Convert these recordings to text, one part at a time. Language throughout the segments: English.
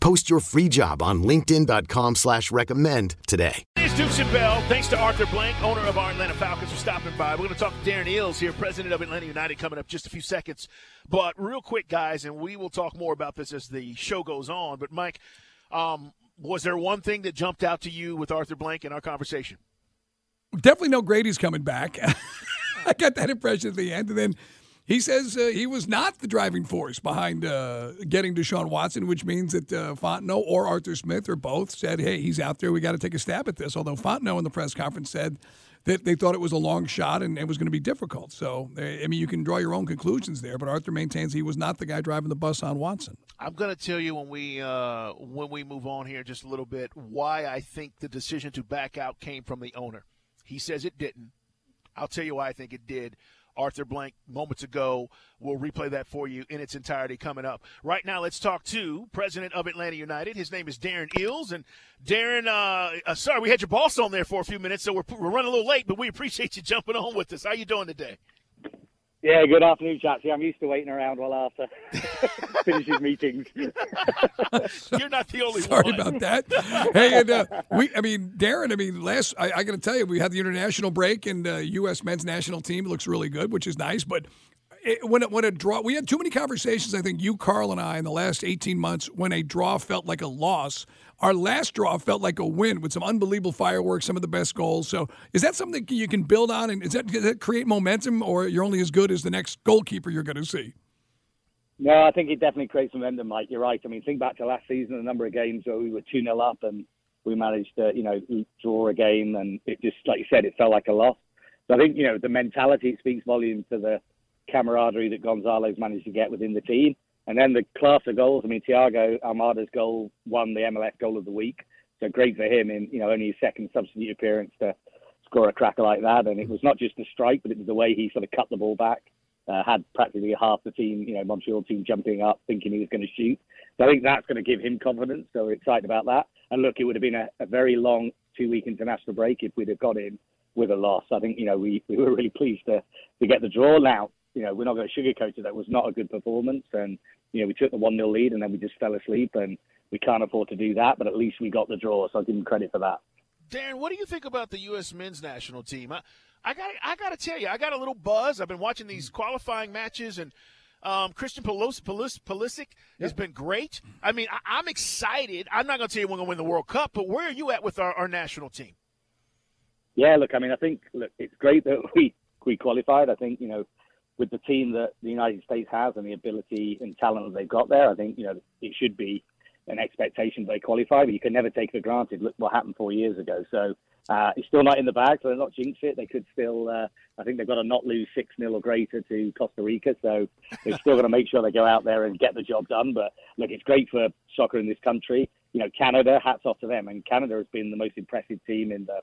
Post your free job on LinkedIn.com slash recommend today. It's Dukes and Bell. Thanks to Arthur Blank, owner of our Atlanta Falcons, for stopping by. We're going to talk to Darren Eales here, president of Atlanta United, coming up just a few seconds. But real quick, guys, and we will talk more about this as the show goes on. But Mike, um, was there one thing that jumped out to you with Arthur Blank in our conversation? Definitely no Grady's coming back. I got that impression at the end. And then he says uh, he was not the driving force behind uh, getting Deshaun Watson, which means that uh, Fontenot or Arthur Smith or both said, hey, he's out there. We got to take a stab at this. Although Fontenot in the press conference said that they thought it was a long shot and it was going to be difficult. So, I mean, you can draw your own conclusions there, but Arthur maintains he was not the guy driving the bus on Watson. I'm going to tell you when we uh, when we move on here just a little bit why I think the decision to back out came from the owner. He says it didn't. I'll tell you why I think it did. Arthur Blank moments ago. We'll replay that for you in its entirety coming up. Right now, let's talk to President of Atlanta United. His name is Darren Eales. And Darren, uh, uh, sorry, we had your boss on there for a few minutes, so we're, we're running a little late, but we appreciate you jumping on with us. How you doing today? Yeah, good afternoon, Chatsy. I'm used to waiting around while Arthur finishes meetings. You're not the only Sorry one. Sorry about that. hey, and uh, we, I mean, Darren, I mean, last, I, I got to tell you, we had the international break and uh, U.S. men's national team looks really good, which is nice. But it, when it, when a draw, we had too many conversations. I think you, Carl, and I in the last 18 months when a draw felt like a loss. Our last draw felt like a win with some unbelievable fireworks, some of the best goals. So, is that something you can build on? And is that, does that create momentum, or you're only as good as the next goalkeeper you're going to see? No, I think it definitely creates momentum, Mike. You're right. I mean, think back to last season, the number of games where we were 2 0 up and we managed to, you know, draw a game, and it just, like you said, it felt like a loss. So I think, you know, the mentality speaks volumes to the camaraderie that Gonzalo's managed to get within the team. And then the class of goals. I mean, Thiago Almada's goal won the MLS goal of the week. So great for him in, you know, only his second substitute appearance to score a cracker like that. And it was not just the strike, but it was the way he sort of cut the ball back. Uh, had practically half the team, you know, Montreal team jumping up thinking he was going to shoot. So I think that's going to give him confidence. So we're excited about that. And look, it would have been a, a very long two week international break if we'd have got in with a loss. I think, you know, we, we were really pleased to, to get the draw. Now, you know, we're not going to sugarcoat it. That was not a good performance. And, you know, we took the 1 0 lead and then we just fell asleep. And we can't afford to do that. But at least we got the draw. So I give him credit for that. Darren, what do you think about the U.S. men's national team? I, I got I got to tell you, I got a little buzz. I've been watching these qualifying matches, and um, Christian Pulisic, Pulisic has been great. I mean, I, am excited. I'm not going to tell you we're going to win the World Cup, but where are you at with our, our national team? Yeah, look, I mean, I think look, it's great that we we qualified. I think you know, with the team that the United States has and the ability and talent that they've got there, I think you know it should be an expectation they qualify, but you can never take for granted. Look what happened four years ago. So uh, it's still not in the bag, so they're not jinxed it. They could still, uh, I think they've got to not lose 6 0 or greater to Costa Rica. So they're still going to make sure they go out there and get the job done. But look, it's great for soccer in this country. You know, Canada, hats off to them. And Canada has been the most impressive team in the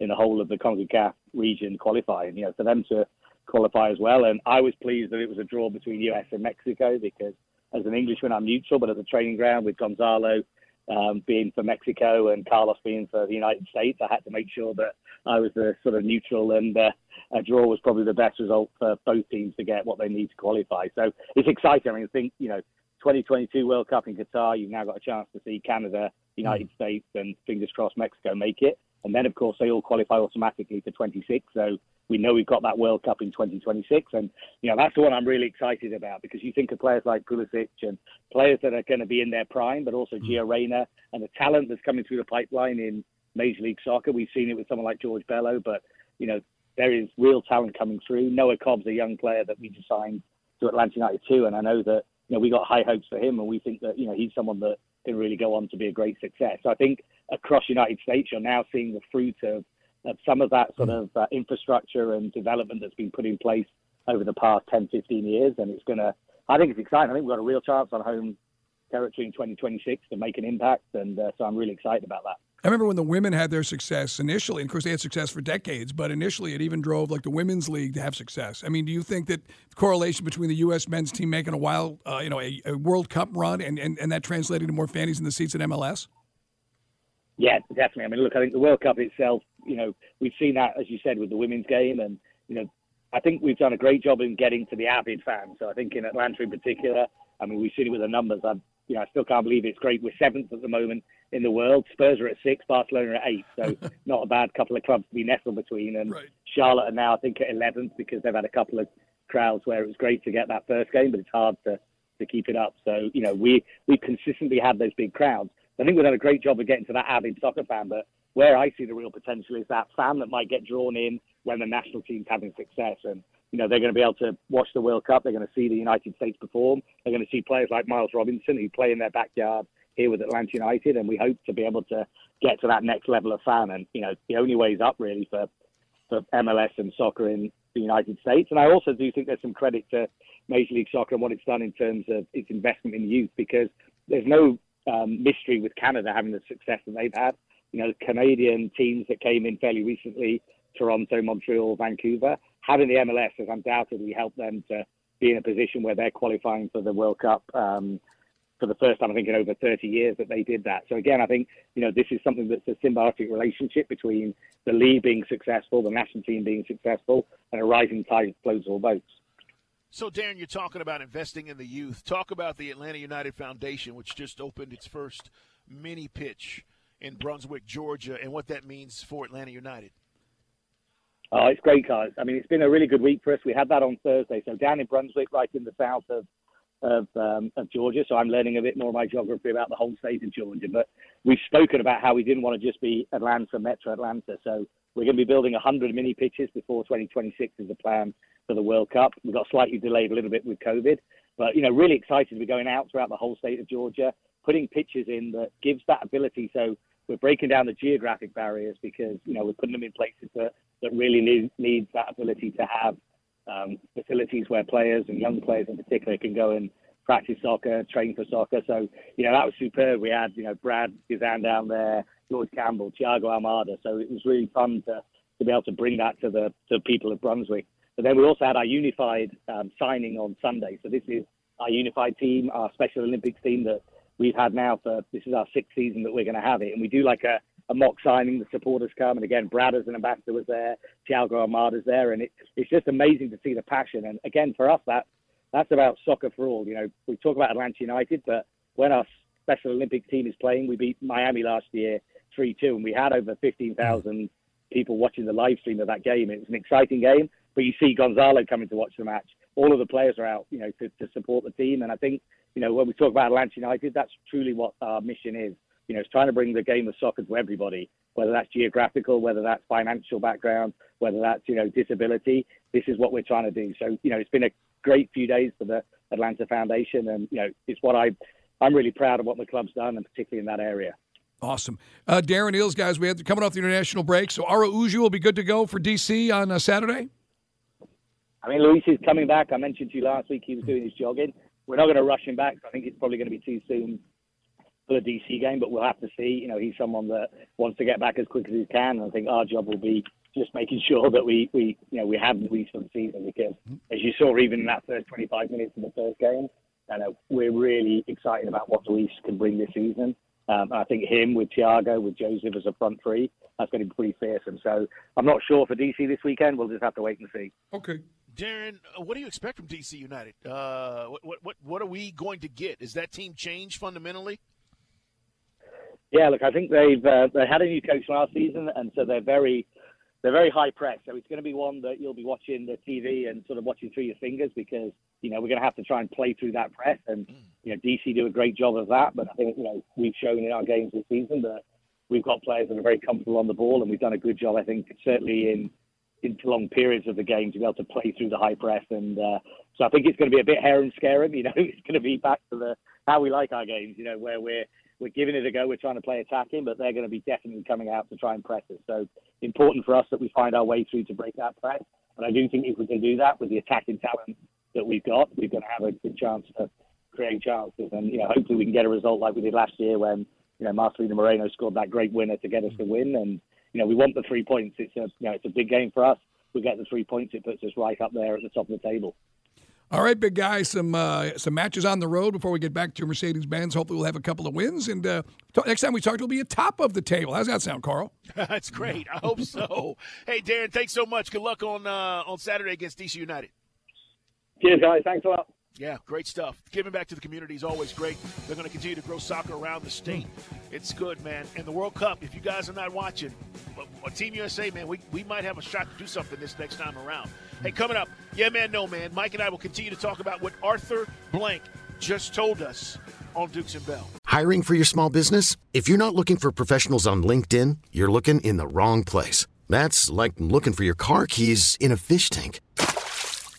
in the whole of the CONCACAF region qualifying. You know, for them to qualify as well. And I was pleased that it was a draw between US and Mexico because as an Englishman, I'm neutral, but as a training ground with Gonzalo um, being for Mexico and Carlos being for the United States, I had to make sure that I was the sort of neutral, and uh, a draw was probably the best result for both teams to get what they need to qualify. So it's exciting. I mean, I think you know, 2022 World Cup in Qatar, you've now got a chance to see Canada, United mm. States, and fingers crossed Mexico make it. And then, of course, they all qualify automatically for 26. So we know we've got that World Cup in 2026. And, you know, that's the one I'm really excited about because you think of players like Pulisic and players that are going to be in their prime, but also mm. Gio Reyna and the talent that's coming through the pipeline in Major League Soccer. We've seen it with someone like George Bello, but, you know, there is real talent coming through. Noah Cobb's a young player that we just signed to Atlanta United too. And I know that, you know, we got high hopes for him and we think that, you know, he's someone that can really go on to be a great success. So I think across the United States, you're now seeing the fruit of, of some of that sort of uh, infrastructure and development that's been put in place over the past 10, 15 years. And it's going to, I think it's exciting. I think we've got a real chance on home territory in 2026 to make an impact. And uh, so I'm really excited about that. I remember when the women had their success initially, and of course they had success for decades, but initially it even drove like the women's league to have success. I mean, do you think that the correlation between the U.S. men's team making a wild, uh, you know, a, a, World Cup run and, and, and that translating to more fannies in the seats at MLS? Yeah, definitely. I mean, look, I think the World Cup itself, you know, we've seen that, as you said, with the women's game. And, you know, I think we've done a great job in getting to the avid fans. So I think in Atlanta in particular, I mean, we've seen it with the numbers. I, you know, I still can't believe it's great. We're seventh at the moment in the world. Spurs are at six, Barcelona at eight. So not a bad couple of clubs to be nestled between. And right. Charlotte are now, I think, at 11th because they've had a couple of crowds where it was great to get that first game, but it's hard to, to keep it up. So, you know, we, we've consistently had those big crowds. I think we've done a great job of getting to that avid soccer fan, but where I see the real potential is that fan that might get drawn in when the national team's having success. And, you know, they're going to be able to watch the World Cup. They're going to see the United States perform. They're going to see players like Miles Robinson who play in their backyard here with Atlanta United. And we hope to be able to get to that next level of fan. And, you know, the only way is up really for, for MLS and soccer in the United States. And I also do think there's some credit to Major League Soccer and what it's done in terms of its investment in youth because there's no um, mystery with Canada having the success that they've had. You know, Canadian teams that came in fairly recently, Toronto, Montreal, Vancouver, having the MLS has undoubtedly helped them to be in a position where they're qualifying for the World Cup um, for the first time, I think, in over 30 years that they did that. So again, I think, you know, this is something that's a symbiotic relationship between the league being successful, the national team being successful, and a rising tide floats all boats. So, Darren, you're talking about investing in the youth. Talk about the Atlanta United Foundation, which just opened its first mini pitch in Brunswick, Georgia, and what that means for Atlanta United. Oh, it's great, guys. I mean, it's been a really good week for us. We had that on Thursday. So, down in Brunswick, right in the south of of, um, of Georgia. So I'm learning a bit more of my geography about the whole state of Georgia. But we've spoken about how we didn't want to just be Atlanta, Metro Atlanta. So we're going to be building 100 mini pitches before 2026 is the plan for the World Cup. We got slightly delayed a little bit with COVID, but you know, really excited. We're going out throughout the whole state of Georgia, putting pitches in that gives that ability. So we're breaking down the geographic barriers because you know we're putting them in places that that really need needs that ability to have um, facilities where players and young players in particular can go and practice soccer, train for soccer. So, you know, that was superb. We had, you know, Brad Guzan down there, George Campbell, Thiago Almada. So it was really fun to, to be able to bring that to the to people of Brunswick. But then we also had our unified um, signing on Sunday. So this is our unified team, our Special Olympics team that we've had now for this is our sixth season that we're going to have it, and we do like a, a mock signing. The supporters come, and again, Brad as an ambassador was there, Thiago Almada's there, and it, it's just amazing to see the passion. And again, for us, that that's about soccer for all. You know, we talk about Atlanta United, but when our Special Olympics team is playing, we beat Miami last year three two, and we had over fifteen thousand people watching the live stream of that game. It was an exciting game but you see Gonzalo coming to watch the match. All of the players are out, you know, to, to support the team. And I think, you know, when we talk about Atlanta United, that's truly what our mission is. You know, it's trying to bring the game of soccer to everybody, whether that's geographical, whether that's financial background, whether that's, you know, disability. This is what we're trying to do. So, you know, it's been a great few days for the Atlanta Foundation. And, you know, it's what I, I'm really proud of what the club's done, and particularly in that area. Awesome. Uh, Darren Eales, guys, we to, coming off the international break. So Araujo will be good to go for DC on uh, Saturday? I mean, Luis is coming back. I mentioned to you last week he was doing his jogging. We're not going to rush him back. I think it's probably going to be too soon for the DC game, but we'll have to see. You know, he's someone that wants to get back as quick as he can. And I think our job will be just making sure that we, we you know, we have Luis for the season because, as you saw, even in that first 25 minutes of the first game, you know, we're really excited about what Luis can bring this season. Um, I think him with Thiago, with Joseph as a front three, that's going to be pretty fearsome. So I'm not sure for DC this weekend. We'll just have to wait and see. Okay. Darren, uh, what do you expect from DC United? Uh, what, what what are we going to get? Is that team changed fundamentally? Yeah, look, I think they've uh, they had a new coach last season, and so they're very they're very high press. So it's going to be one that you'll be watching the TV and sort of watching through your fingers because you know we're going to have to try and play through that press, and you know DC do a great job of that. But I think you know we've shown in our games this season that we've got players that are very comfortable on the ball, and we've done a good job. I think certainly in into long periods of the game to be able to play through the high press, and uh, so I think it's going to be a bit hair and scarum. You know, it's going to be back to the how we like our games. You know, where we're we're giving it a go, we're trying to play attacking, but they're going to be definitely coming out to try and press us. So important for us that we find our way through to break that press. And I do think if we can do that with the attacking talent that we've got, we're going to have a good chance to create chances. And you know, hopefully we can get a result like we did last year when you know Marcelino Moreno scored that great winner to get us the win. And you know, we want the three points. It's a you know, it's a big game for us. We get the three points, it puts us right up there at the top of the table. All right, big guy. Some uh, some matches on the road before we get back to Mercedes Benz. Hopefully, we'll have a couple of wins. And uh, t- next time we talk, it'll be a top of the table. How's that sound, Carl? That's great. I hope so. hey, Darren, thanks so much. Good luck on uh, on Saturday against DC United. Cheers, guys. Thanks a lot. Yeah, great stuff. Giving back to the community is always great. They're going to continue to grow soccer around the state. It's good, man. And the World Cup, if you guys are not watching, Team USA, man, we, we might have a shot to do something this next time around. Hey, coming up, yeah, man, no, man. Mike and I will continue to talk about what Arthur Blank just told us on Dukes and Bell. Hiring for your small business? If you're not looking for professionals on LinkedIn, you're looking in the wrong place. That's like looking for your car keys in a fish tank.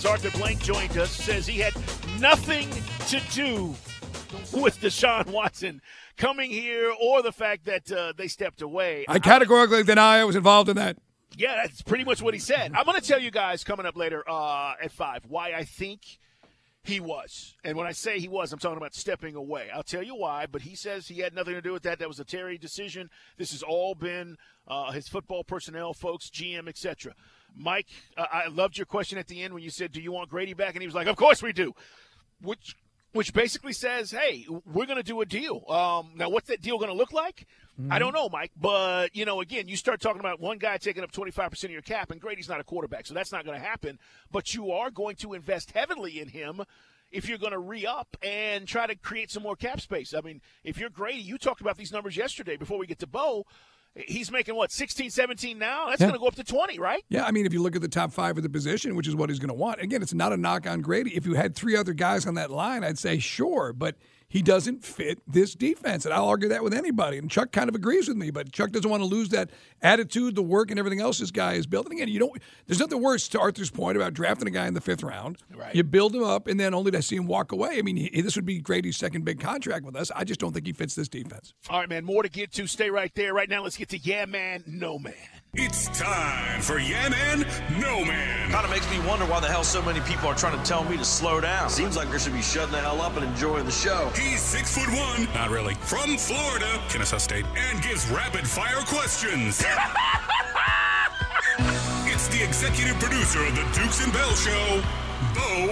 As Arthur Blank joined us, says he had nothing to do with Deshaun Watson coming here or the fact that uh, they stepped away. I categorically deny I was involved in that. Yeah, that's pretty much what he said. I'm going to tell you guys coming up later uh, at 5 why I think he was. And when I say he was, I'm talking about stepping away. I'll tell you why, but he says he had nothing to do with that. That was a Terry decision. This has all been uh, his football personnel, folks, GM, etc. Mike, uh, I loved your question at the end when you said, "Do you want Grady back?" And he was like, "Of course we do," which which basically says, "Hey, we're going to do a deal." Um, now, what's that deal going to look like? Mm-hmm. I don't know, Mike. But you know, again, you start talking about one guy taking up twenty five percent of your cap, and Grady's not a quarterback, so that's not going to happen. But you are going to invest heavily in him if you're going to re up and try to create some more cap space. I mean, if you're Grady, you talked about these numbers yesterday before we get to Bo. He's making what 16, 17 now. That's yeah. going to go up to twenty, right? Yeah, I mean, if you look at the top five of the position, which is what he's going to want. Again, it's not a knock on Grady. If you had three other guys on that line, I'd say sure, but he doesn't fit this defense. And I'll argue that with anybody. And Chuck kind of agrees with me, but Chuck doesn't want to lose that attitude, the work, and everything else this guy is building. again, you don't. There's nothing worse to Arthur's point about drafting a guy in the fifth round. Right. You build him up, and then only to see him walk away. I mean, he, this would be Grady's second big contract with us. I just don't think he fits this defense. All right, man. More to get to. Stay right there. Right now, let's get to Yeah Man, No Man. It's time for Yeah Man, No Man. Kind of makes me wonder why the hell so many people are trying to tell me to slow down. Seems like they should be shutting the hell up and enjoying the show. He's six foot one, not really, from Florida, Kennesaw State, and gives rapid fire questions. it's the executive producer of the Dukes and Bell Show, Bo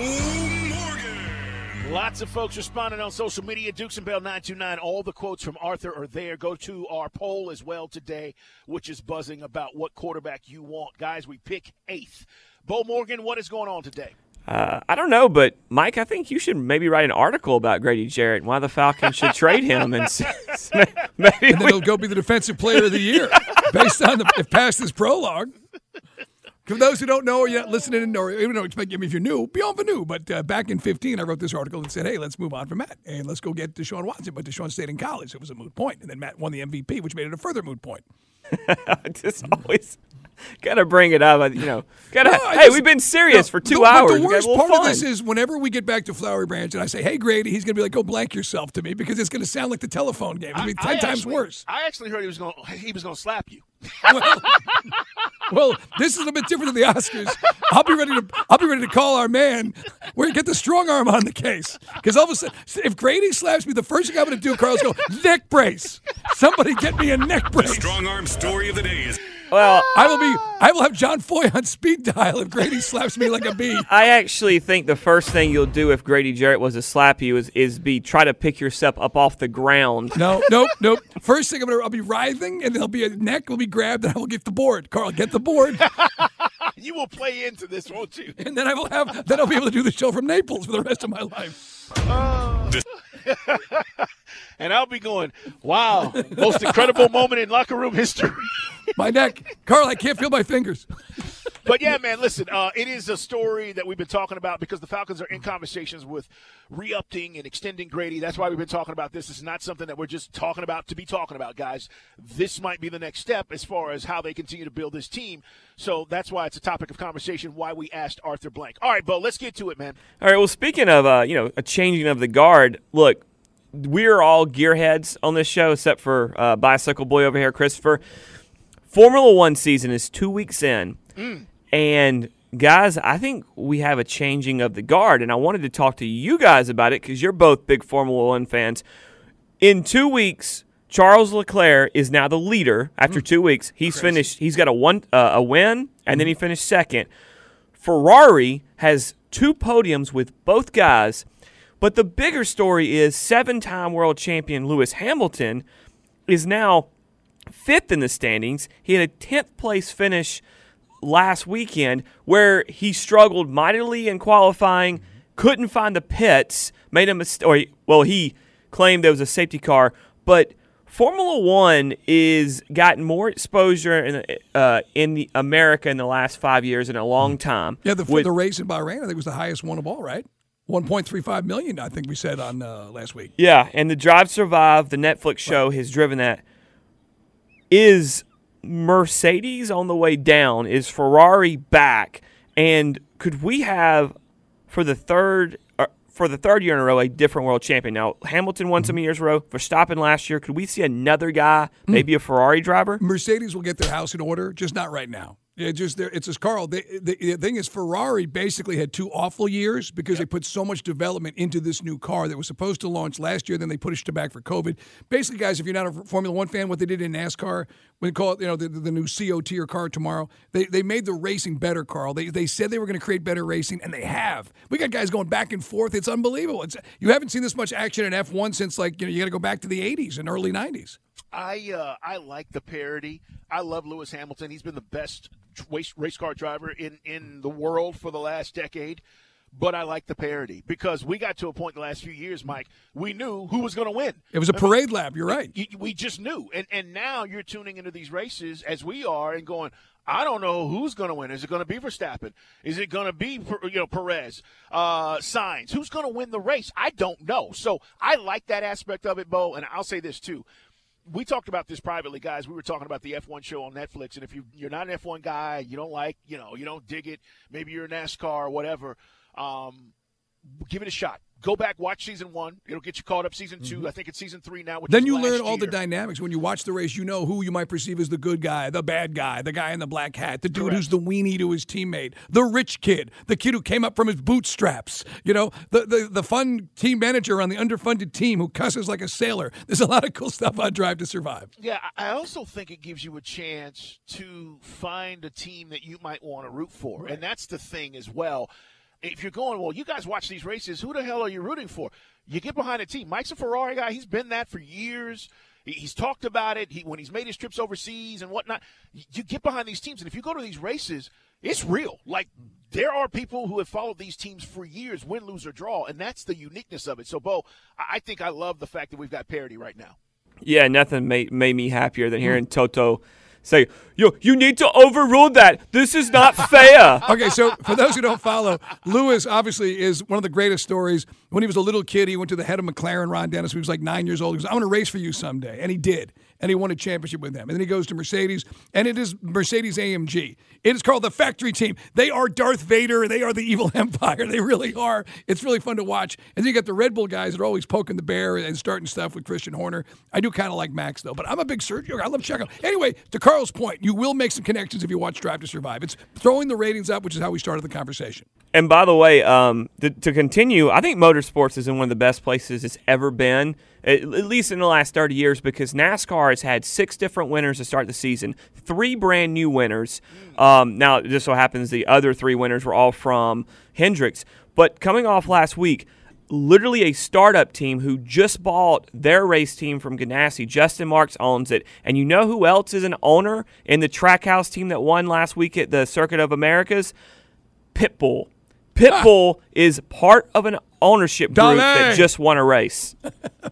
Morgan. Lots of folks responding on social media. Dukes and Bell 929. All the quotes from Arthur are there. Go to our poll as well today, which is buzzing about what quarterback you want. Guys, we pick eighth. Bo Morgan, what is going on today? Uh, I don't know, but Mike, I think you should maybe write an article about Grady Jarrett and why the Falcons should trade him, and s- s- maybe And then we- he'll go be the defensive player of the year based on the if past this prologue. For those who don't know or you're not listening or even don't expect, I mean, if you're new, beyond the new. But uh, back in 15, I wrote this article and said, hey, let's move on from Matt and let's go get Deshaun Watson. But Deshaun stayed in college. So It was a moot point. And then Matt won the MVP, which made it a further moot point. just always gotta bring it up. Uh, you know, gotta. No, hey, just- we've been serious No, for two the- but hours. The We got a worst little part of this is whenever we get back to Flowery Branch and I say, hey, Grady, he's going to be like, go blank yourself to me because it's going to sound like the telephone game. It'll be 10 I times actually- worse. I actually heard he was gonna he was going to slap you. well, well, this is a bit different than the Oscars. I'll be ready to I'll be ready to call our man where you get the strong arm on the case. Because all of a sudden, if Grady slaps me, the first thing I'm going to do, Carl's go neck brace. Somebody get me a neck The brace. strong arm story of the day is well, I will be. I will have John Foy on speed dial if Grady slaps me like a bee. I actually think the first thing you'll do if Grady Jarrett was to slap you is is be try to pick yourself up off the ground. No, nope, nope. First thing I'm gonna, I'll be writhing, and there'll be a neck will be grabbed, and I will get the board. Carl, get the board, You will play into this, won't you? and then I will have. Then I'll be able to do the show from Naples for the rest of my life. Oh. And I'll be going, wow, most incredible moment in locker room history. My neck, Carl. I can't feel my fingers. But yeah, man, listen, uh, it is a story that we've been talking about because the Falcons are in conversations with re-upping and extending Grady. That's why we've been talking about this. It's not something that we're just talking about to be talking about, guys. This might be the next step as far as how they continue to build this team. So that's why it's a topic of conversation. Why we asked Arthur Blank. All right, Bo, let's get to it, man. All right. Well, speaking of uh, you know a changing of the guard, look, we're all gearheads on this show except for uh, bicycle boy over here, Christopher. Formula One season is two weeks in, and guys, I think we have a changing of the guard, and I wanted to talk to you guys about it because you're both big Formula One fans. In two weeks, Charles Leclerc is now the leader. After two weeks, he's finished. He's got a one uh, a win, and then he finished second. Ferrari has two podiums with both guys, but the bigger story is seven-time world champion Lewis Hamilton is now fifth in the standings. He had a tenth place finish last weekend where he struggled mightily in qualifying, couldn't find the pits, made a mistake. Well, he claimed there was a safety car, but Formula One is gotten more exposure in uh, in the America in the last five years in a long time. Yeah, the, With- the race in Bahrain, I think was the highest one of all, right? 1.35 million, I think we said on uh, last week. Yeah, and the Drive Survive, the Netflix show, has driven that. Is Mercedes on the way down? Is Ferrari back? And could we have for the third uh, for the third year in a row a different world champion? Now Hamilton won some years in a row. Verstappen last year. Could we see another guy, maybe a Ferrari driver? Mercedes will get their house in order, just not right now. Yeah, just there. It's as Carl. They, the, the thing is, Ferrari basically had two awful years because they put so much development into this new car that was supposed to launch last year. Then they pushed it back for COVID. Basically, guys, if you're not a Formula One fan, what they did in NASCAR, we call it, you know, the, the new COT or car tomorrow, they, they made the racing better. Carl, they, they said they were going to create better racing, and they have. We got guys going back and forth. It's unbelievable. It's you haven't seen this much action in F1 since like you know you got to go back to the 80s and early 90s. I uh, I like the parody. I love Lewis Hamilton. He's been the best race, race car driver in, in the world for the last decade. But I like the parody because we got to a point in the last few years, Mike. We knew who was going to win. It was a parade lap. You're right. You- we just knew, and and now you're tuning into these races as we are and going. I don't know who's going to win. Is it going to be Verstappen? Is it going to be you know Perez, uh, Sainz? Who's going to win the race? I don't know. So I like that aspect of it, Bo. And I'll say this too. We talked about this privately, guys. We were talking about the F1 show on Netflix, and if you you're not an F1 guy, you don't like, you know, you don't dig it. Maybe you're a NASCAR or whatever. Um, give it a shot. Go back, watch season one. It'll get you caught up. Season 2 I think it's season three now. Which Mm-hmm. Then you learn all the dynamics. When you watch the race, you know who you might perceive as the good guy, the bad guy, the guy in the black hat, the dude who's the weenie to his teammate, the rich kid, the kid who came up from his bootstraps, you know, the, the, the fun team manager on the underfunded team who cusses like a sailor. There's a lot of cool stuff on Drive to Survive. Yeah, I I also think it gives you a chance to find a team that you might want to root for. And that's the thing as well. If you're going, well, you guys watch these races, who the hell are you rooting for? You get behind a team. Mike's a Ferrari guy. He's been that for years. He's talked about it he, when he's made his trips overseas and whatnot. You- get behind these teams, and if you go to these races, it's real. Like there are people who have followed these teams for years, win, lose, or draw, and that's the uniqueness of it. So, Bo, I I think I love the fact that we've got parity right now. Yeah, nothing made made me happier than hmm. hearing Toto say, "Yo, you need to overrule that. This is not fair." okay, so for those who don't follow, Lewis obviously is one of the greatest stories. When he was a little kid, he went to the head of McLaren, Ron Dennis, he was like nine years old. He goes, I'm going to race for you someday. And he did. And he won a championship with them. And then he goes to Mercedes, and it is Mercedes AMG. It is called the factory team. They are Darth Vader. They are the evil empire. They really are. It's really fun to watch. And then you got the Red Bull guys that are always poking the bear and starting stuff with Christian Horner. I do kind of like Max, though, but I'm a big Sergio. I love Checo. Anyway, to Carl's point, you will make some connections if you watch Drive to Survive. It's throwing the ratings up, which is how we started the conversation. And by the way, um, to, to continue, I think motorsports is in one of the best places it's ever been, at, at least in the last 30 years, because NASCAR has had six different winners to start the season, three brand new winners. Um, now, just so happens the other three winners were all from Hendricks. But coming off last week, literally a startup team who just bought their race team from Ganassi. Justin Marks owns it. And you know who else is an owner in the Trackhouse team that won last week at the Circuit of Americas? Pitbull. Pitbull is part of an ownership group that just won a race.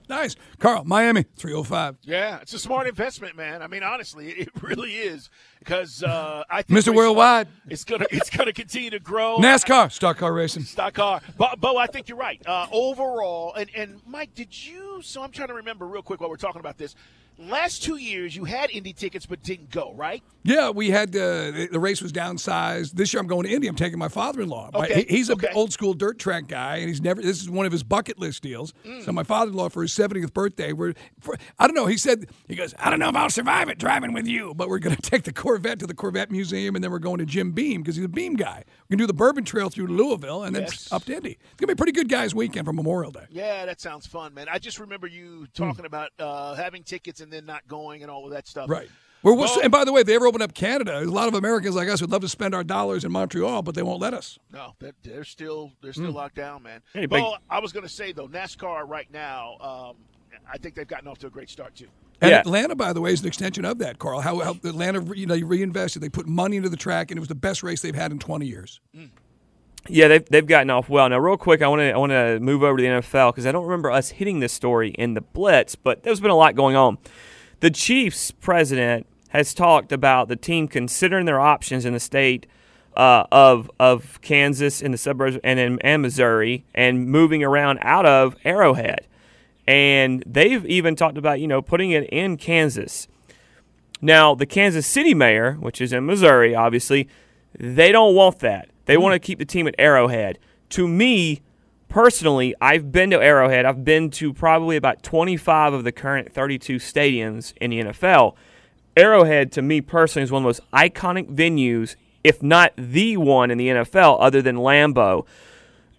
Nice. Carl, Miami, 305. Yeah, it's a smart investment, man. I mean, honestly, it really is because uh, I think Mr. Worldwide. it's gonna it's gonna continue to grow. NASCAR, stock car racing. Stock car, but Bo, I think you're right. Uh, overall, and and Mike, did you? So I'm trying to remember real quick while we're talking about this. Last two years, you had Indy tickets but didn't go, right? Yeah, we had uh, the, race was downsized. This year I'm going to Indy. I'm taking my father-in-law. Okay, he- he's a okay. old school dirt track guy, and he's never. This is one of his bucket list deals. Mm. So my father-in-law for his 70th birthday, we're for, I don't know. He said he goes, I don't know if I'll survive it driving with you, but we're going to take the Corvette to the Corvette Museum, and then we're going to Jim Beam because he's a Beam guy. We're going to do the Bourbon Trail through Louisville, and then Yes. up to Indy. It's going to be a pretty good guys' weekend for Memorial Day. Yeah, that sounds fun, man. I just remember you talking about uh, having tickets and then not going and all of that stuff. Right. We're, we're- Bo- and by the way, if they ever open up Canada, a lot of Americans like us would love to spend our dollars in Montreal, but they won't let us. No, they're, they're still they're still Hmm. locked down, man. Hey, big- Bo, I was going to say though, NASCAR right now, um, I think they've gotten off to a great start too. And Yeah. Atlanta, by the way, is an extension of that, Carl. How, how Atlanta, you know, reinvested. They put money into the track, and it was the best race they've had in 20 years. Yeah, they've, they've gotten off well. Now, real quick, I want to I want to move over to the NFL because I don't remember us hitting this story in the Blitz, but there's been a lot going on. The Chiefs president has talked about the team considering their options in the state uh, of of Kansas in the suburbs and in and Missouri and moving around out of Arrowhead, and they've even talked about you know putting it in Kansas. Now, the Kansas City mayor, which is in Missouri, obviously, they don't want that. They want to keep the team at Arrowhead. To me, personally, I've been to Arrowhead. I've been to probably about 25 of the current 32 stadiums in the NFL. Arrowhead, to me personally, is one of the most iconic venues, if not the one in the NFL, other than Lambeau.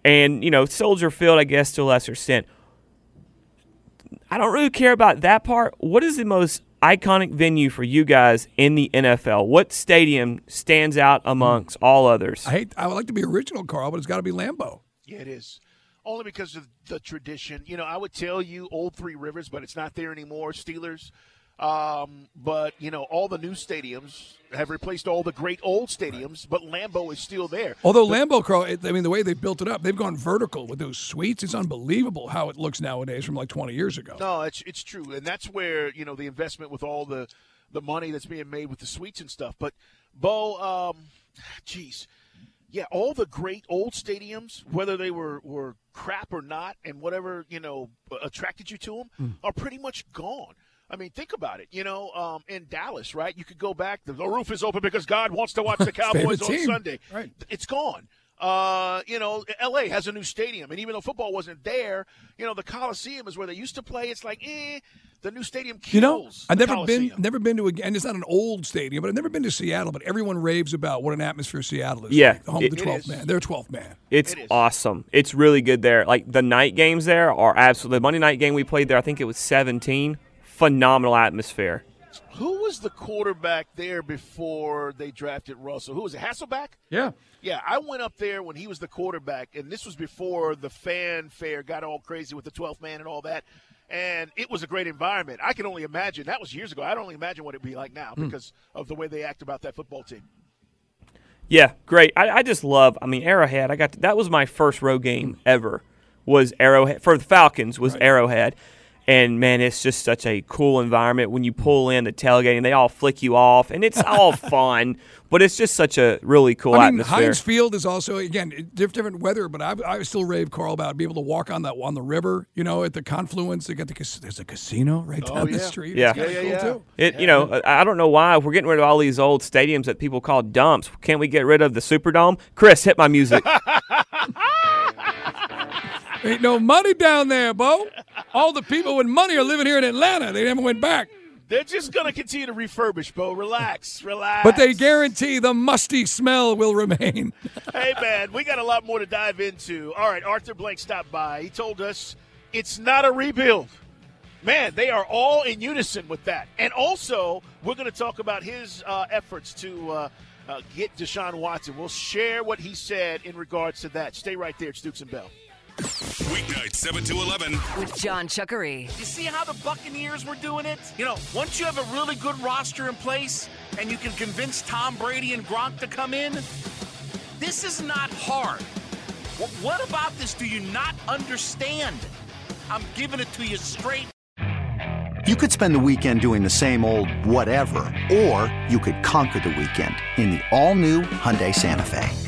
And, you know, Soldier Field, I guess, to a lesser extent. I don't really care about that part. What is the most iconic venue for you guys in the NFL? What stadium stands out amongst hmm. all others? I hate. I would like to be original, Carl, but it's got to be Lambeau. Yeah, it is. Only because of the tradition. You know, I would tell you Old Three Rivers, but it's not there anymore. Steelers. Um, but, you know, all the new stadiums have replaced all the great old stadiums, but Lambeau is still there. Although Lambeau, Carl, I mean, the way they built it up, they've gone vertical with those suites. It's unbelievable how it looks nowadays from like 20 years ago. No, it's it's true, and that's where you know the investment with all the the money that's being made with the suites and stuff. But Bo, um, geez, yeah, all the great old stadiums, whether they were were crap or not, and whatever you know attracted you to them, are pretty much gone. I mean, think about it. You know, um, in Dallas, right? You could go back. The, the roof is open because God wants to watch the Cowboys on. Sunday. Right. It's gone. Uh, you know, L.A. has a new stadium, and even though football wasn't there, you know, the Coliseum is where they used to play. It's like, eh, the new stadium kills. You know, I've never Coliseum. been never been to a, and it's not an old stadium, but I've never been to Seattle. But everyone raves about what an atmosphere Seattle is. Yeah, like, the home it- of the 12th man. They're 12th man. It's It is. awesome. It's really good there. Like the night games there are absolutely. The Monday night game we played there, I think it was 17. Phenomenal atmosphere. Who was the quarterback there before they drafted Russell? Who was it? Hasselbeck? Yeah. Yeah, I went up there when he was the quarterback, and this was before the fanfare got all crazy with the 12th man and all that. And it was a great environment. I can only imagine. That was years ago. I don't only imagine what it'd be like now hmm. because of the way they act about that football team. Yeah, great. I, I just love. I mean, Arrowhead. I got that was my first road game ever. Was Arrowhead for the Falcons? Was Arrowhead, and man, it's just such a cool environment when you pull in the tailgate and they all flick you off, and it's all fun. But it's just such a really cool I mean, atmosphere. Heinz Field is also again different weather, but I, I still rave Carl about being able to walk on that on the river. You know, at the confluence, they got the there's a casino right oh, down the yeah. street. Yeah. It's kinda Yeah, cool yeah, yeah. too. It, you know, I I don't know why we're getting rid of all these old stadiums that people call dumps. Can't we get rid of the Superdome? Chris, hit my music. Ain't no money down there, Bo. All the people with money are living here in Atlanta. They never went back. They're just going to continue to refurbish, Bo. Relax, relax. But they guarantee the musty smell will remain. hey, man, we got a lot more to dive into. All right, Arthur Blank stopped by. He told us it's not a rebuild. Man, they are all in unison with that. And also, we're going to talk about his uh, efforts to uh, uh, get Deshaun Watson. We'll share what he said in regards to that. Stay right there, Dukes and Bell. Weeknight 7 to 11. with John Chuckery. You see how the Buccaneers were doing it? You know, once you have a really good roster in place and you can convince Tom Brady and Gronk to come in, this is not hard. What about this do you not understand? I'm giving it to you straight. You could spend the weekend doing the same old whatever, or you could conquer the weekend in the all-new Hyundai Santa Fe.